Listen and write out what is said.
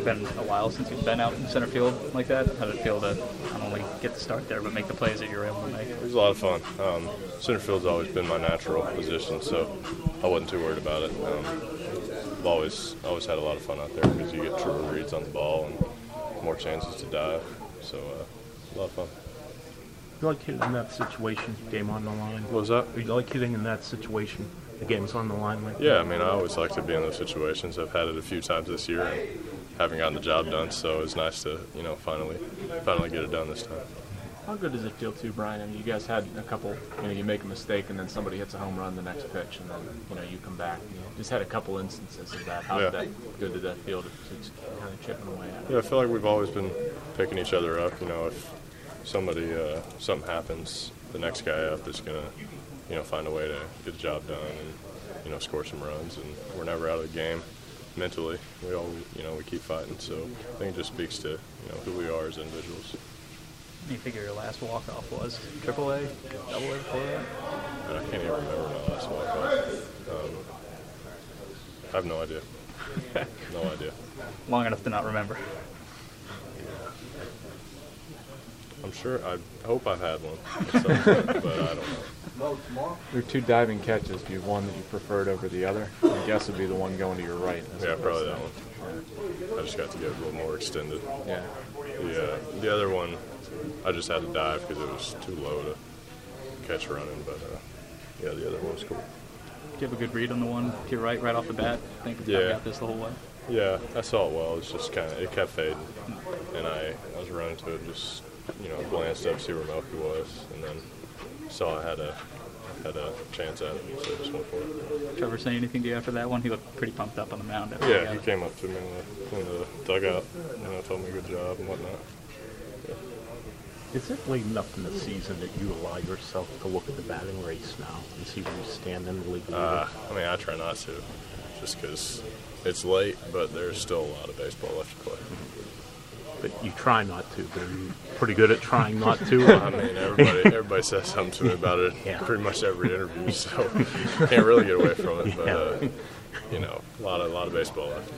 It had been a while since you've been out in center field like that. How did it feel to not only get the start there, but make the plays that you were able to make? It was a lot of fun. Um, center field's always been my natural position, so I wasn't too worried about it. Um, I've always always had a lot of fun out there because you get truer reads on the ball and more chances to dive. So uh, a lot of fun. You like hitting in that situation, game on the line? What was that? You like hitting in that situation, the game's on the line like Yeah, I mean, I always like to be in those situations. I've had it a few times this year and haven't gotten the job done, so it's nice to, you know, finally finally get it done this time. How good does it feel too, Bryan? I mean, you guys had a couple. You know, you make a mistake and then somebody hits a home run the next pitch, and then you know you come back. You just had a couple instances of that. How Yeah. that good did that feel to, to kind of chipping away at it? Yeah, I feel like we've always been picking each other up. You know, if somebody uh, something happens, the next guy up is gonna, you know, find a way to get the job done and you know score some runs. And we're never out of the game mentally. We all, you know, we keep fighting. So I think it just speaks to you know who we are as individuals. You figure your last walk off was triple A, double A before that? I can't even remember my last walk off. Um, I have no idea. no idea. Long enough to not remember. I'm sure. I hope I've had one, point, but I don't know. There are two diving catches. Do you have one that you preferred over the other? I guess it'd be the one going to your right. Yeah, probably to- that one. I just got to get a little more extended. Yeah. The uh, the other one, I just had to dive because it was too low to catch running. But uh, yeah, the other one was cool. Do you have a good read on the one to your right, right off the bat? I think Yeah. I got this the whole way. Yeah, I saw it well. It's just kind of it kept fading, and I I was running to it, just you know glanced up, see where Melky was, and then saw I had a had a chance at it, so I just went for it. Trevor say anything to you after that one? He looked pretty pumped up on the mound. after he Yeah, got he came up to me in the, in the dugout, you know, told me good job and whatnot. Is it late enough in the season that you allow yourself to look at the batting race now and see where you stand in the league? Uh, I mean, I try not to, just because it's late, but there's still a lot of baseball left to play. But you try not to. But I'm pretty good at trying not to? I mean, everybody everybody says something to me about it Yeah. pretty much every interview, so can't really get away from it. But uh, you know, a lot of a lot of baseball left.